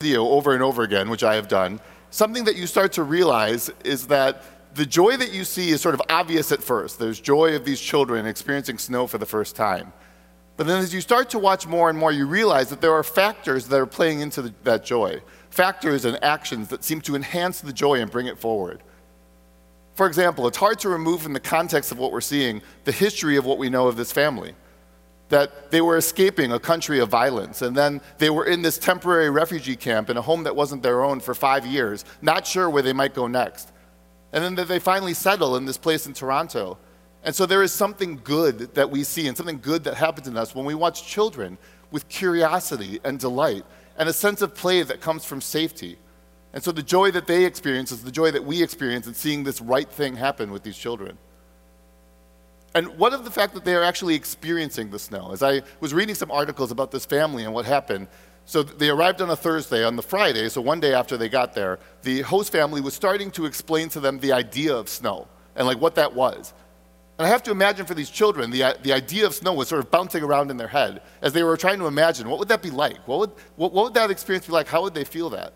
video over and over again, which I have done, something that you start to realize is that the joy that you see is sort of obvious at first. There's joy of these children experiencing snow for the first time. But then as you start to watch more and more, you realize that there are factors that are playing into the, that joy, factors and actions that seem to enhance the joy and bring it forward. For example, it's hard to remove from the context of what we're seeing the history of what we know of this family. That they were escaping a country of violence, and then they were in this temporary refugee camp in a home that wasn't their own for five years, not sure where they might go next. And then that they finally settle in this place in Toronto. And so there is something good that we see and something good that happens in us when we watch children with curiosity and delight and a sense of play that comes from safety. And so the joy that they experience is the joy that we experience in seeing this right thing happen with these children. And what of the fact that they are actually experiencing the snow? As I was reading some articles about this family and what happened, so they arrived on a Thursday. On the Friday, so one day after they got there, the host family was starting to explain to them the idea of snow and like what that was. And I have to imagine for these children, the, uh, the idea of snow was sort of bouncing around in their head as they were trying to imagine what would that be like? What would, what, what would that experience be like? How would they feel that?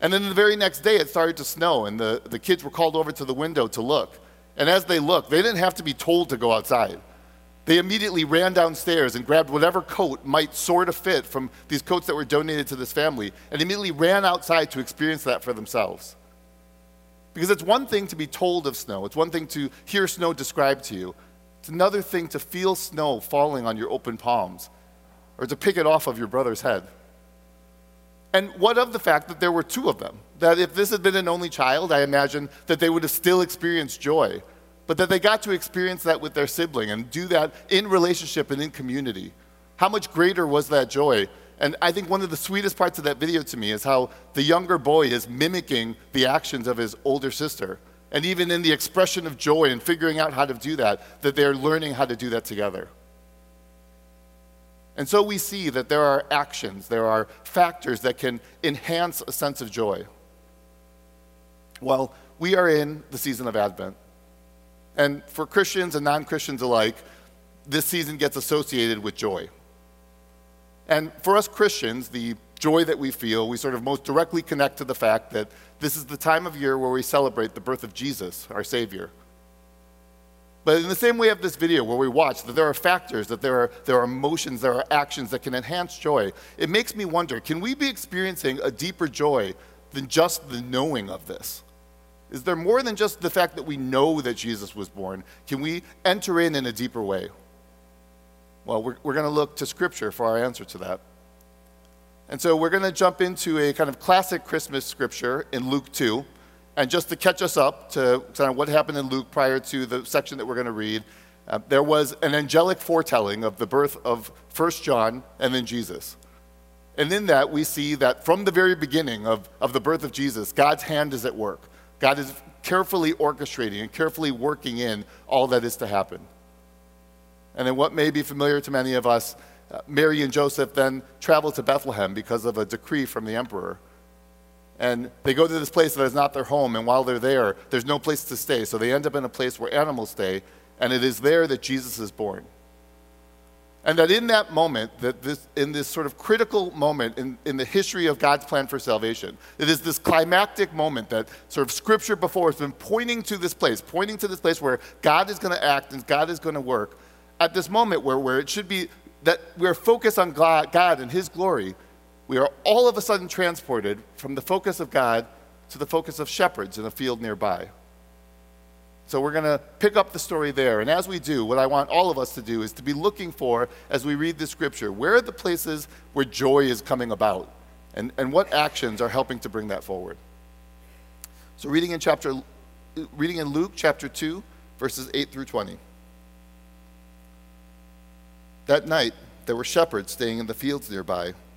And then the very next day, it started to snow, and the, the kids were called over to the window to look. And as they looked, they didn't have to be told to go outside. They immediately ran downstairs and grabbed whatever coat might sort of fit from these coats that were donated to this family and immediately ran outside to experience that for themselves. Because it's one thing to be told of snow, it's one thing to hear snow described to you, it's another thing to feel snow falling on your open palms or to pick it off of your brother's head. And what of the fact that there were two of them? That if this had been an only child, I imagine that they would have still experienced joy, but that they got to experience that with their sibling and do that in relationship and in community. How much greater was that joy and I think one of the sweetest parts of that video to me is how the younger boy is mimicking the actions of his older sister. And even in the expression of joy and figuring out how to do that, that they're learning how to do that together. And so we see that there are actions, there are factors that can enhance a sense of joy. Well, we are in the season of Advent. And for Christians and non Christians alike, this season gets associated with joy. And for us Christians, the joy that we feel, we sort of most directly connect to the fact that this is the time of year where we celebrate the birth of Jesus, our Savior. But in the same way of this video where we watch that there are factors, that there are, there are emotions, there are actions that can enhance joy, it makes me wonder can we be experiencing a deeper joy than just the knowing of this? Is there more than just the fact that we know that Jesus was born? Can we enter in in a deeper way? Well, we're, we're going to look to Scripture for our answer to that. And so we're going to jump into a kind of classic Christmas scripture in Luke 2. And just to catch us up to kind of what happened in Luke prior to the section that we're going to read, uh, there was an angelic foretelling of the birth of first John and then Jesus. And in that, we see that from the very beginning of, of the birth of Jesus, God's hand is at work. God is carefully orchestrating and carefully working in all that is to happen. And then what may be familiar to many of us, uh, Mary and Joseph then travel to Bethlehem because of a decree from the emperor. And they go to this place that is not their home, and while they're there, there's no place to stay. So they end up in a place where animals stay, and it is there that Jesus is born. And that in that moment, that this, in this sort of critical moment in, in the history of God's plan for salvation, it is this climactic moment that sort of scripture before has been pointing to this place, pointing to this place where God is going to act and God is going to work at this moment where, where it should be that we're focused on God, God and His glory, we are all of a sudden transported from the focus of God to the focus of shepherds in a field nearby. So we're going to pick up the story there. And as we do, what I want all of us to do is to be looking for, as we read the scripture, where are the places where joy is coming about? And, and what actions are helping to bring that forward? So reading in chapter reading in Luke chapter 2, verses 8 through 20. That night, there were shepherds staying in the fields nearby,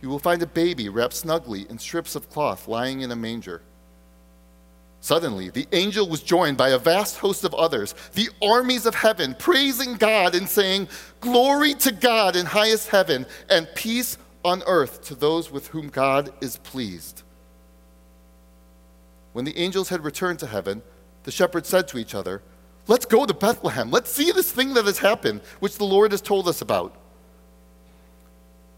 You will find a baby wrapped snugly in strips of cloth lying in a manger. Suddenly, the angel was joined by a vast host of others, the armies of heaven, praising God and saying, Glory to God in highest heaven, and peace on earth to those with whom God is pleased. When the angels had returned to heaven, the shepherds said to each other, Let's go to Bethlehem. Let's see this thing that has happened, which the Lord has told us about.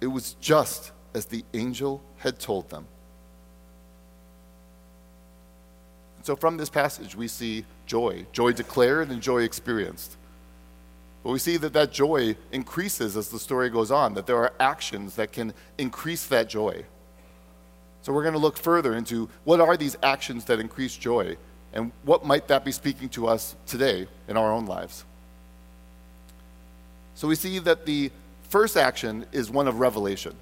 It was just as the angel had told them. So, from this passage, we see joy joy declared and joy experienced. But we see that that joy increases as the story goes on, that there are actions that can increase that joy. So, we're going to look further into what are these actions that increase joy and what might that be speaking to us today in our own lives. So, we see that the first action is one of revelation.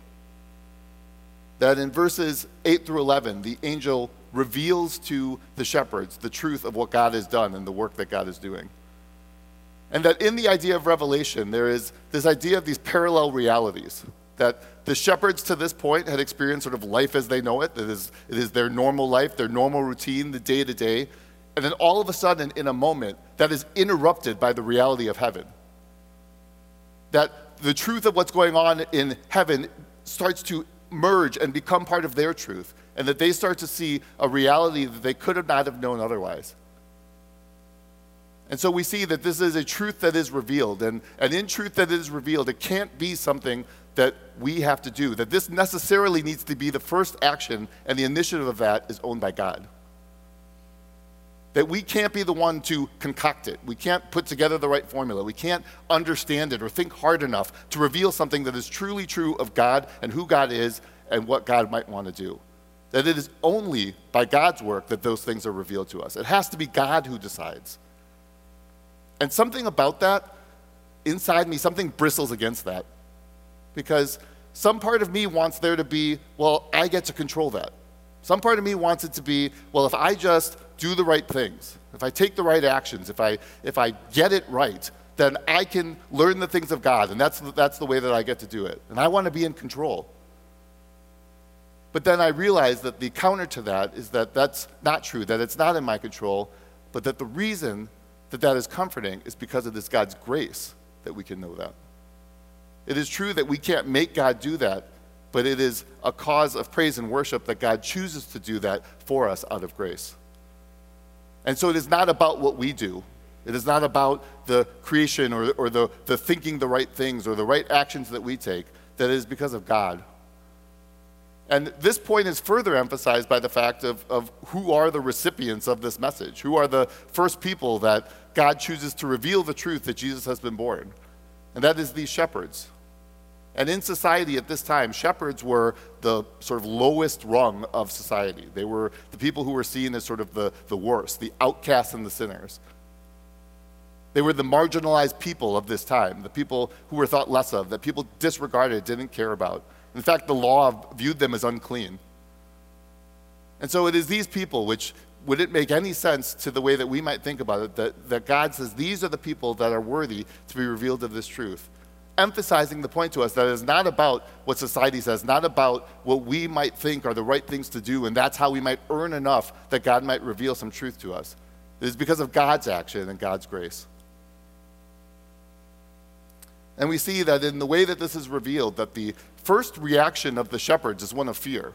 That in verses 8 through 11, the angel reveals to the shepherds the truth of what God has done and the work that God is doing. And that in the idea of revelation, there is this idea of these parallel realities. That the shepherds to this point had experienced sort of life as they know it, that is, it is their normal life, their normal routine, the day to day. And then all of a sudden, in a moment, that is interrupted by the reality of heaven. That the truth of what's going on in heaven starts to merge and become part of their truth, and that they start to see a reality that they could have not have known otherwise. And so we see that this is a truth that is revealed, and, and in truth that is revealed, it can't be something that we have to do, that this necessarily needs to be the first action, and the initiative of that is owned by God that we can't be the one to concoct it. We can't put together the right formula. We can't understand it or think hard enough to reveal something that is truly true of God and who God is and what God might want to do. That it is only by God's work that those things are revealed to us. It has to be God who decides. And something about that, inside me, something bristles against that. Because some part of me wants there to be, well, I get to control that. Some part of me wants it to be, well, if I just do the right things, if I take the right actions, if I, if I get it right, then I can learn the things of God, and that's, that's the way that I get to do it. And I want to be in control. But then I realize that the counter to that is that that's not true, that it's not in my control, but that the reason that that is comforting is because of this God's grace that we can know that. It is true that we can't make God do that, but it is a cause of praise and worship that God chooses to do that for us out of grace. And so it is not about what we do. It is not about the creation or, or the, the thinking the right things or the right actions that we take, that it is because of God. And this point is further emphasized by the fact of, of who are the recipients of this message, who are the first people that God chooses to reveal the truth that Jesus has been born. And that is these shepherds. And in society at this time, shepherds were the sort of lowest rung of society. They were the people who were seen as sort of the, the worst, the outcasts and the sinners. They were the marginalized people of this time, the people who were thought less of, that people disregarded, didn't care about. In fact, the law viewed them as unclean. And so it is these people which would it make any sense to the way that we might think about it that, that God says these are the people that are worthy to be revealed of this truth? Emphasizing the point to us that it's not about what society says, not about what we might think are the right things to do, and that's how we might earn enough that God might reveal some truth to us. It is because of God's action and God's grace. And we see that in the way that this is revealed, that the first reaction of the shepherds is one of fear.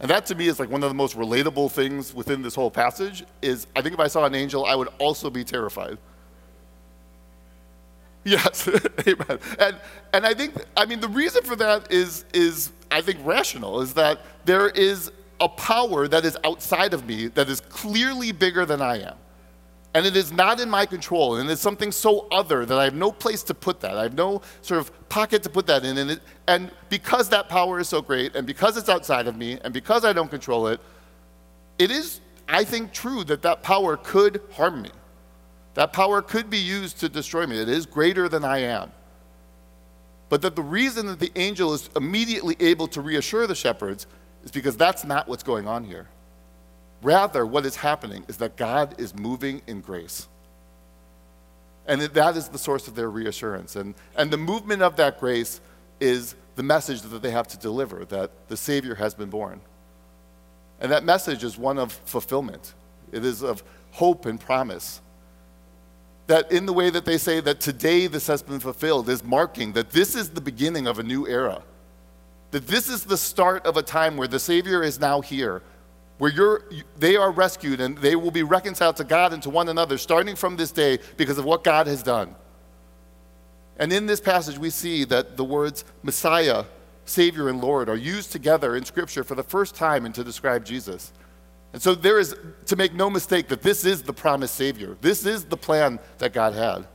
And that to me is like one of the most relatable things within this whole passage is I think if I saw an angel, I would also be terrified. Yes, amen. And, and I think, I mean, the reason for that is, is, I think, rational, is that there is a power that is outside of me that is clearly bigger than I am. And it is not in my control, and it's something so other that I have no place to put that. I have no sort of pocket to put that in. And, it, and because that power is so great, and because it's outside of me, and because I don't control it, it is, I think, true that that power could harm me. That power could be used to destroy me. It is greater than I am. But that the reason that the angel is immediately able to reassure the shepherds is because that's not what's going on here. Rather, what is happening is that God is moving in grace. And that is the source of their reassurance. And, and the movement of that grace is the message that they have to deliver that the Savior has been born. And that message is one of fulfillment, it is of hope and promise. That in the way that they say that today this has been fulfilled is marking that this is the beginning of a new era. That this is the start of a time where the Savior is now here where you're, they are rescued and they will be reconciled to God and to one another starting from this day because of what God has done. And in this passage, we see that the words Messiah, Savior, and Lord are used together in Scripture for the first time and to describe Jesus. And so there is, to make no mistake, that this is the promised Savior. This is the plan that God had.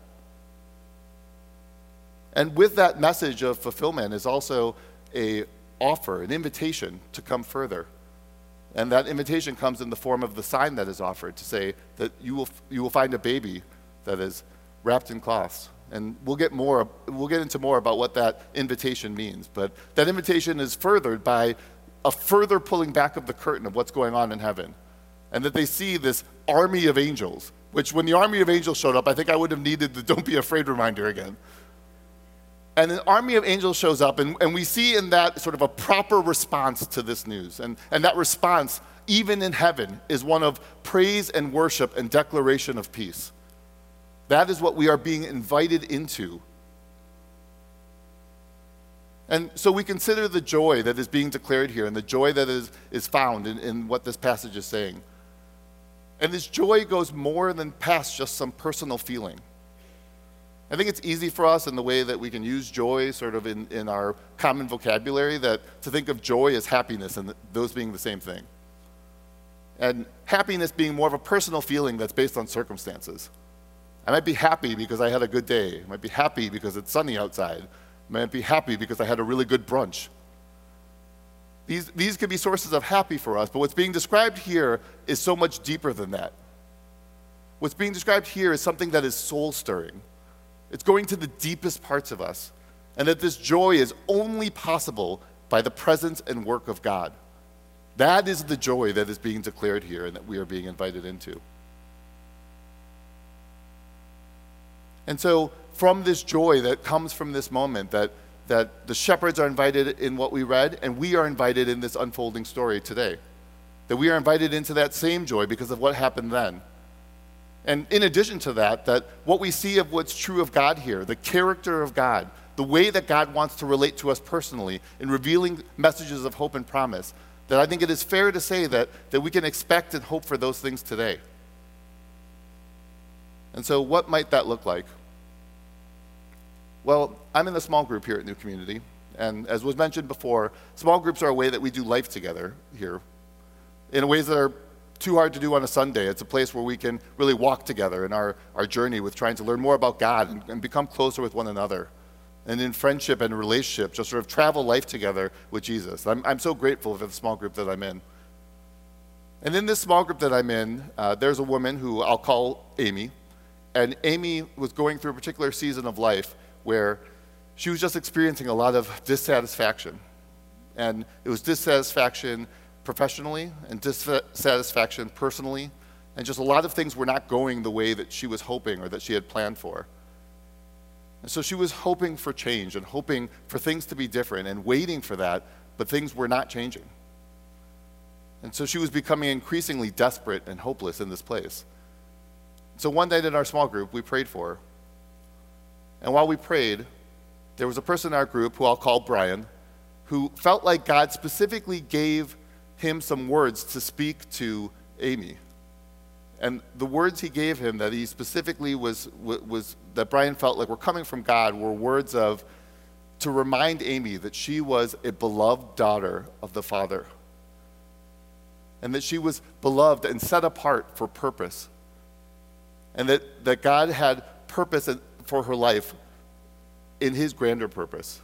And with that message of fulfillment is also a offer, an invitation to come further. And that invitation comes in the form of the sign that is offered to say that you will, you will find a baby that is wrapped in cloths. And we'll get more, we'll get into more about what that invitation means. But that invitation is furthered by a further pulling back of the curtain of what's going on in heaven. And that they see this army of angels, which when the army of angels showed up, I think I would have needed the don't be afraid reminder again. And an army of angels shows up, and, and we see in that sort of a proper response to this news. And, and that response, even in heaven, is one of praise and worship and declaration of peace. That is what we are being invited into. And so we consider the joy that is being declared here and the joy that is, is found in, in what this passage is saying. And this joy goes more than past just some personal feeling. I think it's easy for us in the way that we can use joy sort of in, in our common vocabulary that to think of joy as happiness and those being the same thing. And happiness being more of a personal feeling that's based on circumstances. I might be happy because I had a good day. I might be happy because it's sunny outside. Might be happy because I had a really good brunch. These, these can be sources of happy for us, but what's being described here is so much deeper than that. What's being described here is something that is soul stirring it's going to the deepest parts of us. And that this joy is only possible by the presence and work of God. That is the joy that is being declared here and that we are being invited into. And so, from this joy that comes from this moment, that, that the shepherds are invited in what we read, and we are invited in this unfolding story today. That we are invited into that same joy because of what happened then. And in addition to that, that what we see of what's true of God here, the character of God, the way that God wants to relate to us personally in revealing messages of hope and promise, that I think it is fair to say that, that we can expect and hope for those things today. And so, what might that look like? Well, I'm in a small group here at New Community, and as was mentioned before, small groups are a way that we do life together here in ways that are too hard to do on a Sunday. It's a place where we can really walk together in our, our journey with trying to learn more about God and, and become closer with one another. And in friendship and relationship, just sort of travel life together with Jesus. I'm, I'm so grateful for the small group that I'm in. And in this small group that I'm in, uh, there's a woman who I'll call Amy. And Amy was going through a particular season of life where she was just experiencing a lot of dissatisfaction. And it was dissatisfaction professionally and dissatisfaction personally, and just a lot of things were not going the way that she was hoping or that she had planned for. And so she was hoping for change and hoping for things to be different and waiting for that, but things were not changing. And so she was becoming increasingly desperate and hopeless in this place. So one night in our small group, we prayed for her. And while we prayed, there was a person in our group who I'll call Brian, who felt like God specifically gave him some words to speak to Amy. And the words he gave him that he specifically was, was that Brian felt like were coming from God were words of to remind Amy that she was a beloved daughter of the Father. And that she was beloved and set apart for purpose. and that, that God had purpose for her life in his grander purpose.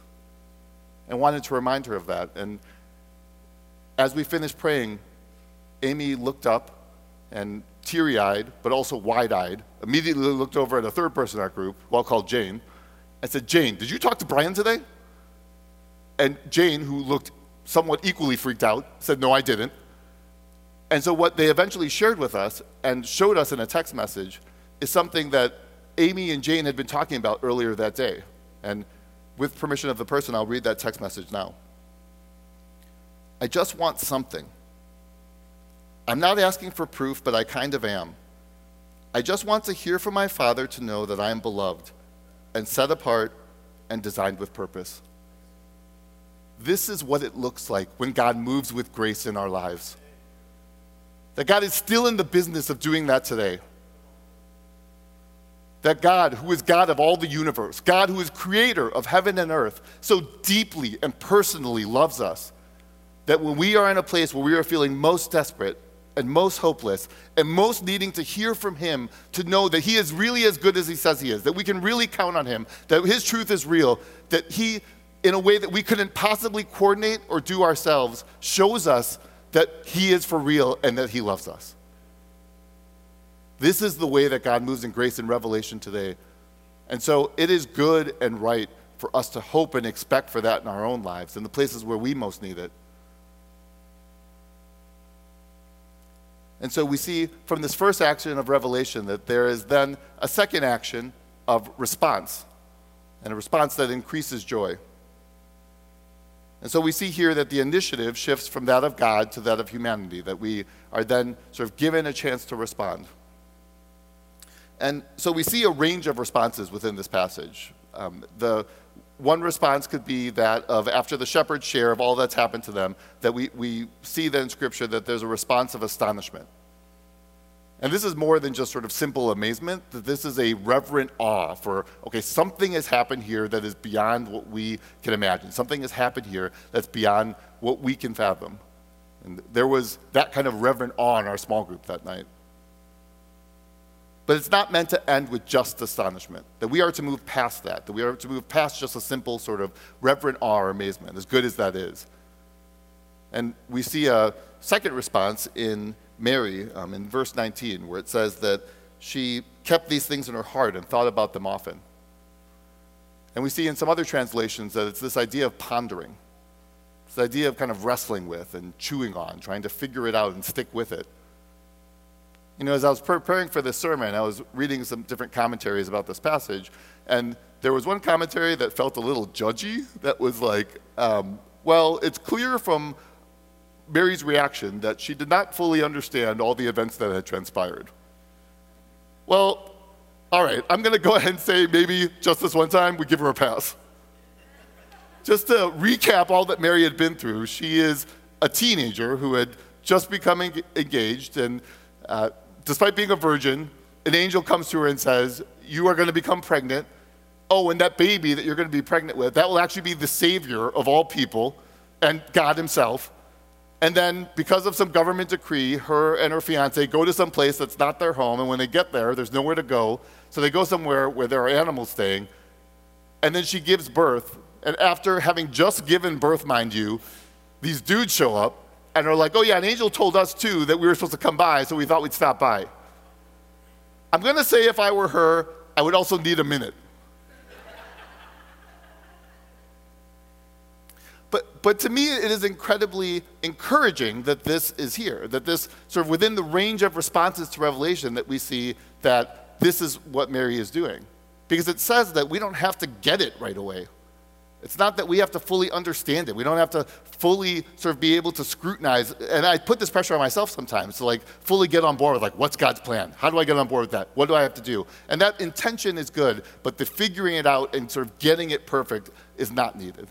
And wanted to remind her of that. And as we finished praying, Amy looked up and teary eyed, but also wide eyed, immediately looked over at a third person in our group, well called Jane, and said, Jane, did you talk to Brian today? And Jane, who looked somewhat equally freaked out, said, No, I didn't. And so, what they eventually shared with us and showed us in a text message is something that Amy and Jane had been talking about earlier that day. And with permission of the person, I'll read that text message now. I just want something. I'm not asking for proof, but I kind of am. I just want to hear from my Father to know that I am beloved and set apart and designed with purpose. This is what it looks like when God moves with grace in our lives. That God is still in the business of doing that today. That God, who is God of all the universe, God who is creator of heaven and earth, so deeply and personally loves us that when we are in a place where we are feeling most desperate and most hopeless and most needing to hear from Him to know that He is really as good as He says He is, that we can really count on Him, that His truth is real, that He, in a way that we couldn't possibly coordinate or do ourselves, shows us that He is for real and that He loves us. This is the way that God moves in grace and revelation today. And so it is good and right for us to hope and expect for that in our own lives, in the places where we most need it. And so we see from this first action of revelation that there is then a second action of response, and a response that increases joy. And so we see here that the initiative shifts from that of God to that of humanity, that we are then sort of given a chance to respond. And so we see a range of responses within this passage. Um, the one response could be that of after the shepherds share of all that's happened to them, that we, we see then in Scripture that there's a response of astonishment. And this is more than just sort of simple amazement, that this is a reverent awe for, okay, something has happened here that is beyond what we can imagine. Something has happened here that's beyond what we can fathom. And there was that kind of reverent awe in our small group that night. But it's not meant to end with just astonishment, that we are to move past that, that we are to move past just a simple sort of reverent awe or amazement, as good as that is. And we see a second response in Mary um, in verse 19, where it says that she kept these things in her heart and thought about them often. And we see in some other translations that it's this idea of pondering, this idea of kind of wrestling with and chewing on, trying to figure it out and stick with it. You know, as I was preparing for this sermon, I was reading some different commentaries about this passage, and there was one commentary that felt a little judgy, that was like, um, well, it's clear from Mary's reaction that she did not fully understand all the events that had transpired. Well, all right, I'm going to go ahead and say maybe just this one time we give her a pass. Just to recap all that Mary had been through, she is a teenager who had just become engaged and uh, despite being a virgin, an angel comes to her and says, You are going to become pregnant. Oh, and that baby that you're going to be pregnant with, that will actually be the Savior of all people and God Himself. And then, because of some government decree, her and her fiance go to some place that's not their home. And when they get there, there's nowhere to go. So they go somewhere where there are animals staying. And then she gives birth. And after having just given birth, mind you, these dudes show up and are like, oh, yeah, an angel told us too that we were supposed to come by, so we thought we'd stop by. I'm going to say if I were her, I would also need a minute. But, but to me, it is incredibly encouraging that this is here, that this sort of within the range of responses to Revelation, that we see that this is what Mary is doing. Because it says that we don't have to get it right away. It's not that we have to fully understand it. We don't have to fully sort of be able to scrutinize. And I put this pressure on myself sometimes to like fully get on board with like, what's God's plan? How do I get on board with that? What do I have to do? And that intention is good, but the figuring it out and sort of getting it perfect is not needed.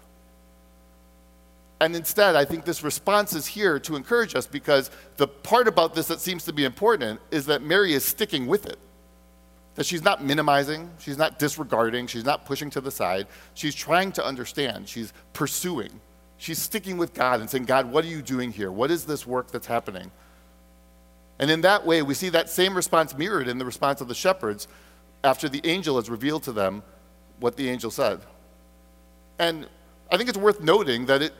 And instead, I think this response is here to encourage us because the part about this that seems to be important is that Mary is sticking with it. That she's not minimizing, she's not disregarding, she's not pushing to the side. She's trying to understand, she's pursuing. She's sticking with God and saying, God, what are you doing here? What is this work that's happening? And in that way, we see that same response mirrored in the response of the shepherds after the angel has revealed to them what the angel said. And I think it's worth noting that it,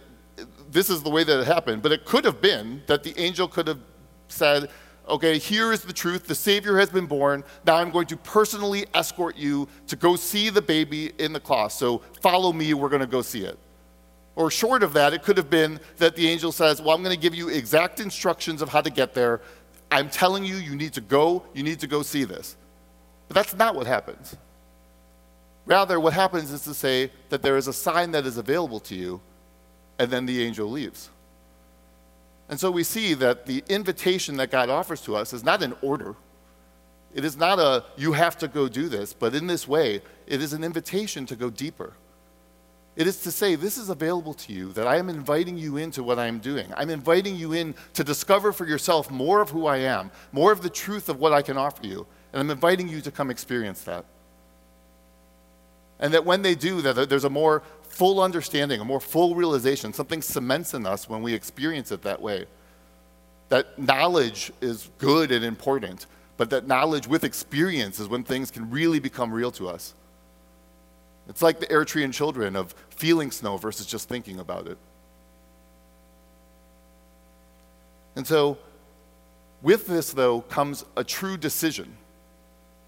this is the way that it happened, but it could have been that the angel could have said, okay, here is the truth. The Savior has been born. Now I'm going to personally escort you to go see the baby in the cloth. So follow me, we're going to go see it. Or short of that, it could have been that the angel says, well, I'm going to give you exact instructions of how to get there. I'm telling you, you need to go, you need to go see this. But that's not what happens. Rather, what happens is to say that there is a sign that is available to you, and then the angel leaves. And so we see that the invitation that God offers to us is not an order. It is not a, you have to go do this, but in this way, it is an invitation to go deeper. It is to say, this is available to you, that I am inviting you into what I am doing. I'm inviting you in to discover for yourself more of who I am, more of the truth of what I can offer you. And I'm inviting you to come experience that. And that when they do, that there's a more full understanding, a more full realization. Something cements in us when we experience it that way. That knowledge is good and important, but that knowledge with experience is when things can really become real to us. It's like the Eritrean children of feeling snow versus just thinking about it. And so, with this, though, comes a true decision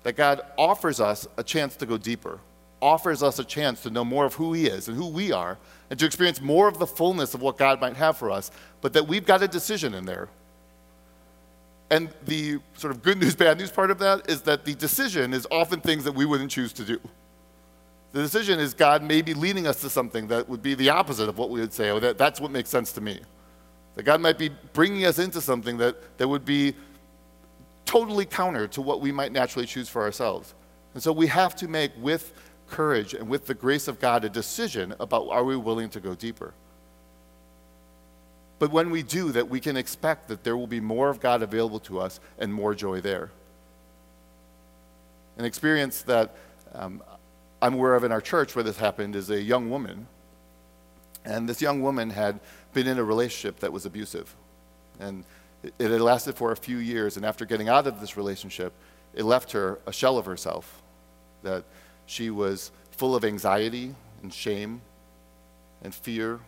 that God offers us a chance to go deeper offers us a chance to know more of who He is and who we are, and to experience more of the fullness of what God might have for us, but that we've got a decision in there. And the sort of good news, bad news part of that is that the decision is often things that we wouldn't choose to do. The decision is God may be leading us to something that would be the opposite of what we would say, oh, that, that's what makes sense to me. That God might be bringing us into something that, that would be totally counter to what we might naturally choose for ourselves. And so we have to make, with courage and with the grace of God a decision about are we willing to go deeper. But when we do that, we can expect that there will be more of God available to us and more joy there. An experience that um, I'm aware of in our church where this happened is a young woman. And this young woman had been in a relationship that was abusive. And it, it had lasted for a few years. And after getting out of this relationship, it left her a shell of herself that she was full of anxiety and shame and fear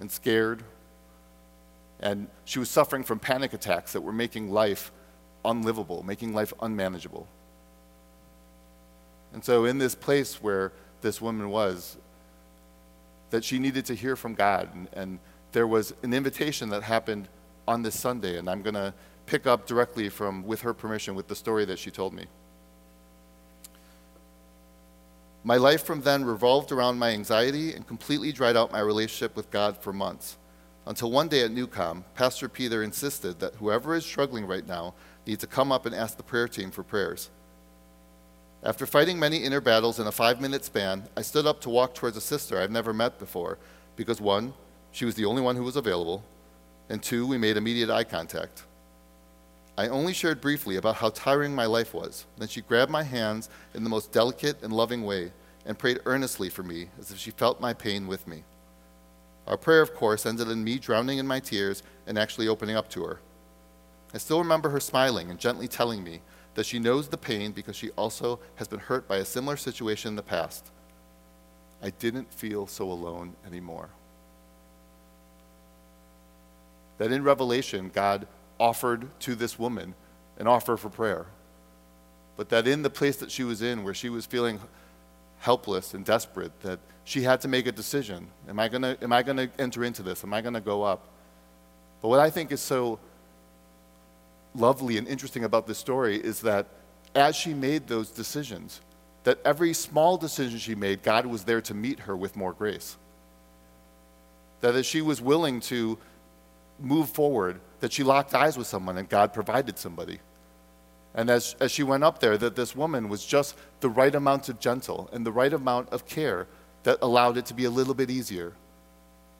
and scared. And she was suffering from panic attacks that were making life unlivable, making life unmanageable. And so, in this place where this woman was, that she needed to hear from God, and, and there was an invitation that happened on this Sunday, and I'm going to pick up directly from, with her permission, with the story that she told me. My life from then revolved around my anxiety and completely dried out my relationship with God for months. Until one day at Newcom, Pastor Peter insisted that whoever is struggling right now needs to come up and ask the prayer team for prayers. After fighting many inner battles in a five minute span, I stood up to walk towards a sister I've never met before because one, she was the only one who was available, and two, we made immediate eye contact. I only shared briefly about how tiring my life was. Then she grabbed my hands in the most delicate and loving way and prayed earnestly for me as if she felt my pain with me. Our prayer, of course, ended in me drowning in my tears and actually opening up to her. I still remember her smiling and gently telling me that she knows the pain because she also has been hurt by a similar situation in the past. I didn't feel so alone anymore. That in Revelation, God offered to this woman an offer for prayer. But that in the place that she was in, where she was feeling helpless and desperate, that she had to make a decision. Am I gonna, am I gonna enter into this? Am I gonna go up? But what I think is so lovely and interesting about this story is that as she made those decisions, that every small decision she made, God was there to meet her with more grace. That as she was willing to move forward, that she locked eyes with someone and God provided somebody. And as, as she went up there, that this woman was just the right amount of gentle and the right amount of care that allowed it to be a little bit easier.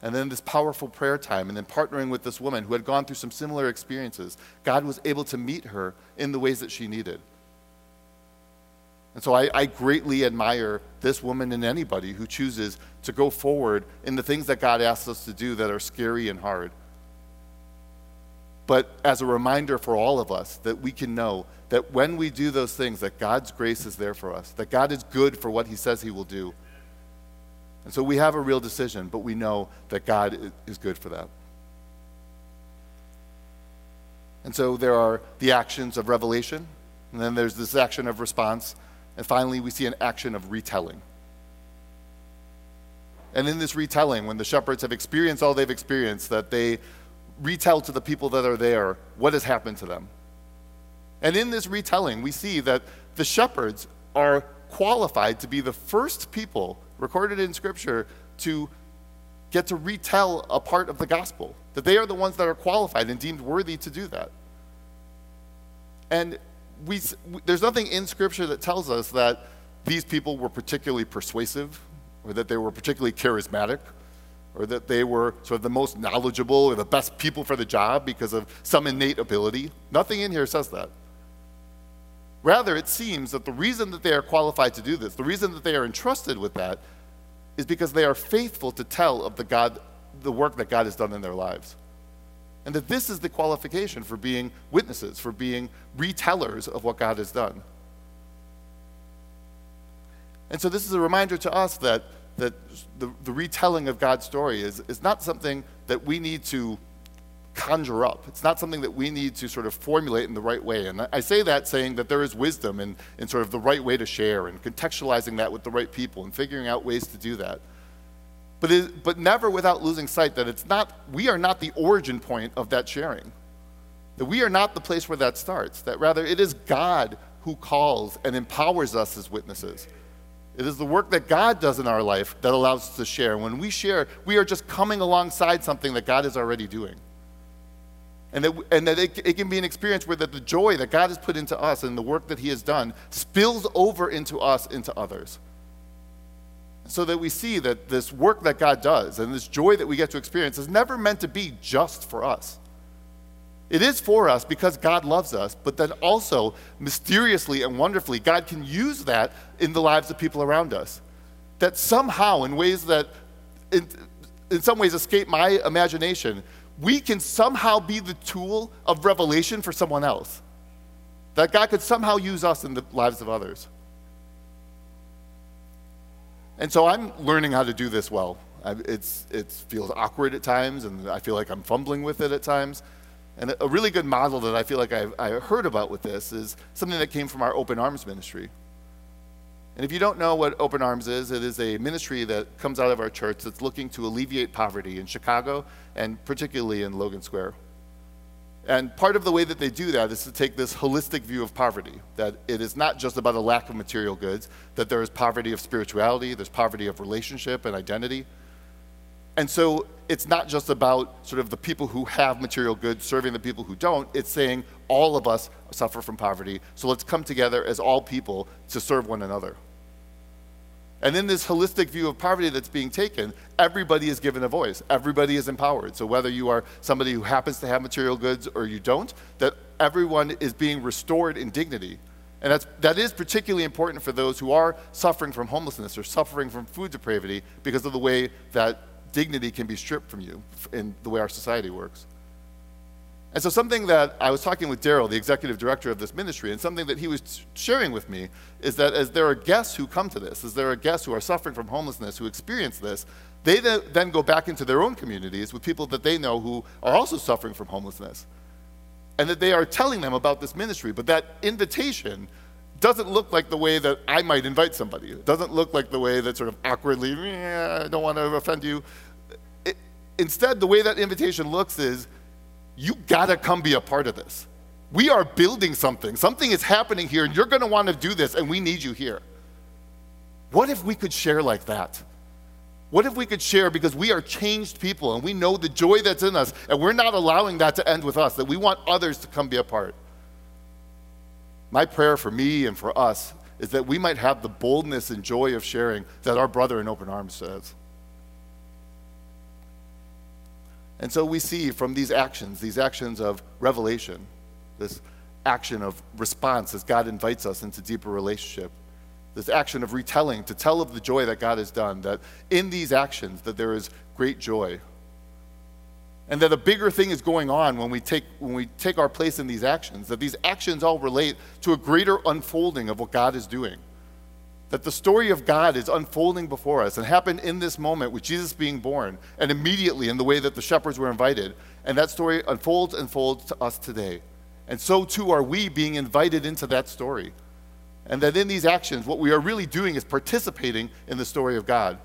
And then this powerful prayer time, and then partnering with this woman who had gone through some similar experiences, God was able to meet her in the ways that she needed. And so I, I, greatly admire this woman and anybody who chooses to go forward in the things that God asks us to do that are scary and hard. But as a reminder for all of us that we can know that when we do those things, that God's grace is there for us, that God is good for what He says He will do. And so we have a real decision, but we know that God is good for that. And so there are the actions of revelation, and then there's this action of response, and finally we see an action of retelling. And in this retelling, when the shepherds have experienced all they've experienced, that they retell to the people that are there what has happened to them. And in this retelling, we see that the shepherds are qualified to be the first people recorded in Scripture to get to retell a part of the gospel. That they are the ones that are qualified and deemed worthy to do that. And we, there's nothing in Scripture that tells us that these people were particularly persuasive, or that they were particularly charismatic, or that they were sort of the most knowledgeable or the best people for the job because of some innate ability. Nothing in here says that. Rather, it seems that the reason that they are qualified to do this, the reason that they are entrusted with that, is because they are faithful to tell of the God, the work that God has done in their lives. And that this is the qualification for being witnesses, for being retellers of what God has done. And so this is a reminder to us that, that the, the retelling of God's story is, is not something that we need to conjure up. It's not something that we need to sort of formulate in the right way. And I say that saying that there is wisdom in, in sort of the right way to share and contextualizing that with the right people and figuring out ways to do that. But, it, but never without losing sight that it's not, we are not the origin point of that sharing. That we are not the place where that starts. That rather it is God who calls and empowers us as witnesses. It is the work that God does in our life that allows us to share. And when we share, we are just coming alongside something that God is already doing. And that, and that it, it can be an experience where that the joy that God has put into us and the work that He has done spills over into us, into others. So that we see that this work that God does and this joy that we get to experience is never meant to be just for us. It is for us because God loves us, but then also, mysteriously and wonderfully, God can use that in the lives of people around us. That somehow, in ways that, in, in some ways, escape my imagination, we can somehow be the tool of revelation for someone else. That God could somehow use us in the lives of others. And so I'm learning how to do this well. It's, it feels awkward at times, and I feel like I'm fumbling with it at times. And a really good model that I feel like I've, I heard about with this is something that came from our Open Arms ministry. And if you don't know what Open Arms is, it is a ministry that comes out of our church that's looking to alleviate poverty in Chicago and particularly in Logan Square. And part of the way that they do that is to take this holistic view of poverty, that it is not just about a lack of material goods, that there is poverty of spirituality, there's poverty of relationship and identity. And so it's not just about sort of the people who have material goods serving the people who don't, it's saying all of us suffer from poverty, so let's come together as all people to serve one another. And in this holistic view of poverty that's being taken, everybody is given a voice. Everybody is empowered. So whether you are somebody who happens to have material goods or you don't, that everyone is being restored in dignity. And that's, that is particularly important for those who are suffering from homelessness or suffering from food depravity because of the way that dignity can be stripped from you in the way our society works. And so, something that I was talking with Daryl, the executive director of this ministry, and something that he was sharing with me is that as there are guests who come to this, as there are guests who are suffering from homelessness who experience this, they then go back into their own communities with people that they know who are also suffering from homelessness. And that they are telling them about this ministry, but that invitation doesn't look like the way that I might invite somebody. It doesn't look like the way that sort of awkwardly, I don't want to offend you. Instead, the way that invitation looks is, you gotta come be a part of this. We are building something. Something is happening here, and you're gonna wanna do this, and we need you here. What if we could share like that? What if we could share because we are changed people and we know the joy that's in us, and we're not allowing that to end with us, that we want others to come be a part? My prayer for me and for us is that we might have the boldness and joy of sharing that our brother in Open Arms says. And so we see from these actions, these actions of revelation, this action of response as God invites us into deeper relationship, this action of retelling to tell of the joy that God has done, that in these actions that there is great joy. And that a bigger thing is going on when we, take, when we take our place in these actions, that these actions all relate to a greater unfolding of what God is doing. That the story of God is unfolding before us and happened in this moment with Jesus being born and immediately in the way that the shepherds were invited. And that story unfolds and folds to us today. And so too are we being invited into that story. And that in these actions, what we are really doing is participating in the story of God.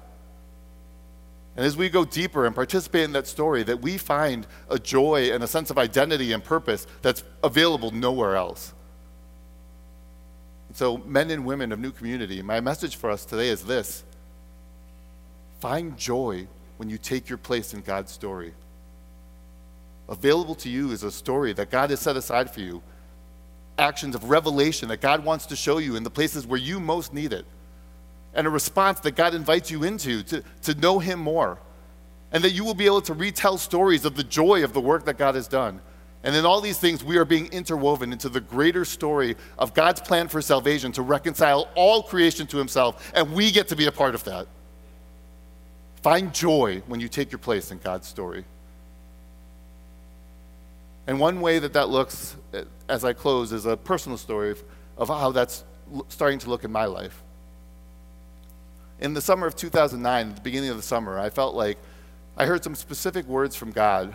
And as we go deeper and participate in that story, that we find a joy and a sense of identity and purpose that's available nowhere else. So, men and women of New Community, my message for us today is this find joy when you take your place in God's story. Available to you is a story that God has set aside for you, actions of revelation that God wants to show you in the places where you most need it and a response that God invites you into to, to know Him more. And that you will be able to retell stories of the joy of the work that God has done. And in all these things, we are being interwoven into the greater story of God's plan for salvation to reconcile all creation to Himself. And we get to be a part of that. Find joy when you take your place in God's story. And one way that that looks, eh, as I close, is a personal story of how that's starting to look in my life in the summer of 2009, at the beginning of the summer, I felt like I heard some specific words from God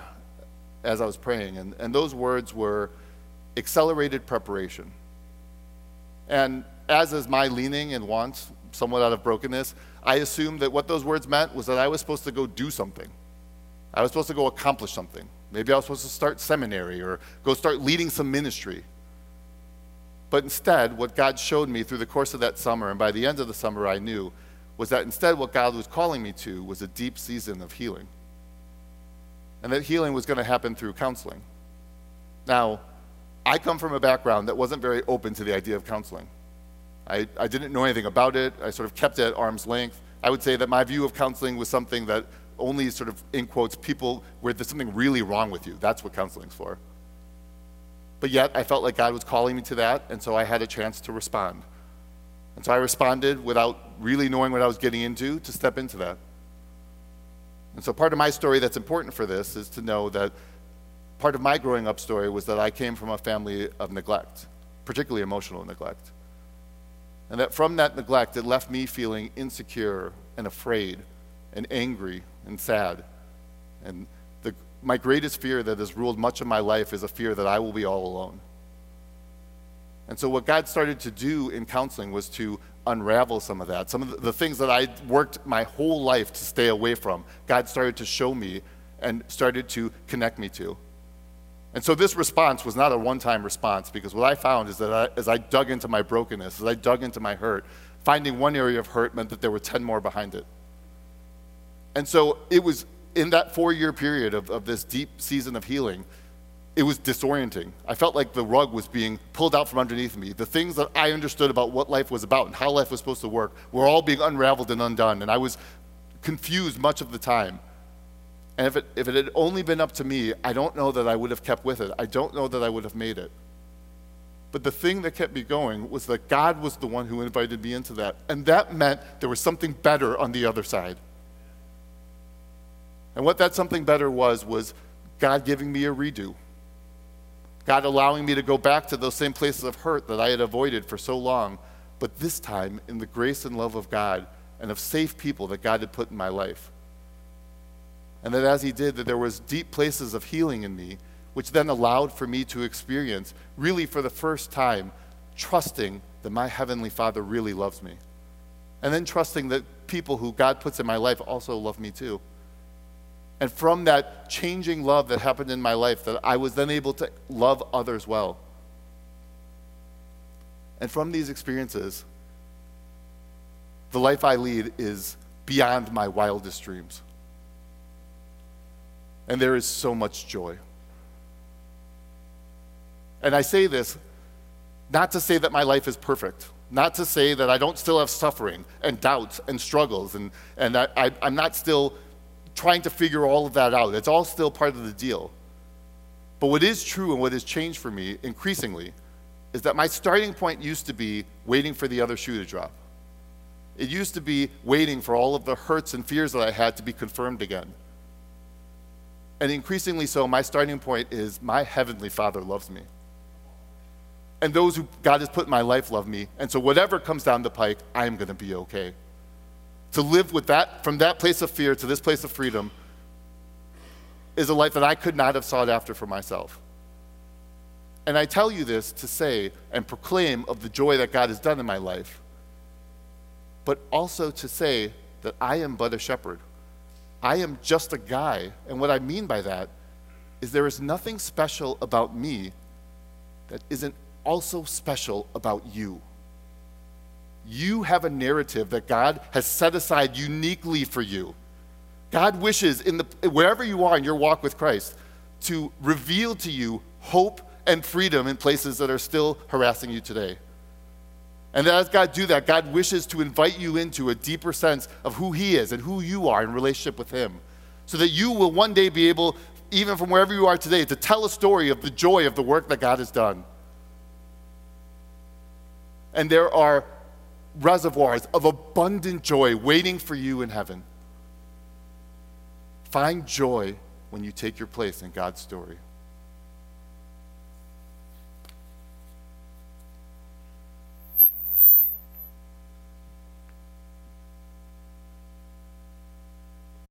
as I was praying, and, and those words were accelerated preparation. And as is my leaning and wants, somewhat out of brokenness, I assumed that what those words meant was that I was supposed to go do something. I was supposed to go accomplish something. Maybe I was supposed to start seminary or go start leading some ministry. But instead, what God showed me through the course of that summer, and by the end of the summer, I knew was that instead what God was calling me to was a deep season of healing. And that healing was going to happen through counseling. Now, I come from a background that wasn't very open to the idea of counseling. I, I didn't know anything about it. I sort of kept it at arm's length. I would say that my view of counseling was something that only sort of, in quotes, people where there's something really wrong with you. That's what counseling's for. But yet, I felt like God was calling me to that, and so I had a chance to respond. And so I responded without really knowing what I was getting into to step into that. And so part of my story that's important for this is to know that part of my growing up story was that I came from a family of neglect, particularly emotional neglect. And that from that neglect, it left me feeling insecure and afraid and angry and sad. And the, my greatest fear that has ruled much of my life is a fear that I will be all alone. And so, what God started to do in counseling was to unravel some of that. Some of the, things that I worked my whole life to stay away from, God started to show me and started to connect me to. And so, this response was not a one time response because what I found is that I, as I dug into my brokenness, as I dug into my hurt, finding one area of hurt meant that there were 10 more behind it. And so, it was in that four year period of, of this deep season of healing it was disorienting. I felt like the rug was being pulled out from underneath me. The things that I understood about what life was about and how life was supposed to work were all being unraveled and undone, and I was confused much of the time. And if it, if it had only been up to me, I don't know that I would have kept with it. I don't know that I would have made it. But the thing that kept me going was that God was the one who invited me into that. And that meant there was something better on the other side. And what that something better was, was God giving me a redo. God allowing me to go back to those same places of hurt that I had avoided for so long, but this time in the grace and love of God and of safe people that God had put in my life. And that as He did, that there was deep places of healing in me, which then allowed for me to experience, really for the first time, trusting that my Heavenly Father really loves me. And then trusting that people who God puts in my life also love me too. And from that changing love that happened in my life, that I was then able to love others well. And from these experiences, the life I lead is beyond my wildest dreams. And there is so much joy. And I say this not to say that my life is perfect, not to say that I don't still have suffering and doubts and struggles, and, and I, I, I'm not still trying to figure all of that out. It's all still part of the deal. But what is true and what has changed for me increasingly is that my starting point used to be waiting for the other shoe to drop. It used to be waiting for all of the hurts and fears that I had to be confirmed again. And increasingly so, my starting point is my heavenly Father loves me. And those who God has put in my life love me. And so whatever comes down the pike, I'm going to be okay. To live with that, from that place of fear to this place of freedom, is a life that I could not have sought after for myself. And I tell you this to say and proclaim of the joy that God has done in my life, but also to say that I am but a shepherd. I am just a guy. And what I mean by that is there is nothing special about me that isn't also special about you. You have a narrative that God has set aside uniquely for you. God wishes in the wherever you are in your walk with Christ to reveal to you hope and freedom in places that are still harassing you today. And as God do that, God wishes to invite you into a deeper sense of who He is and who you are in relationship with Him. So that you will one day be able, even from wherever you are today, to tell a story of the joy of the work that God has done. And there are reservoirs of abundant joy waiting for you in heaven. Find joy when you take your place in God's story.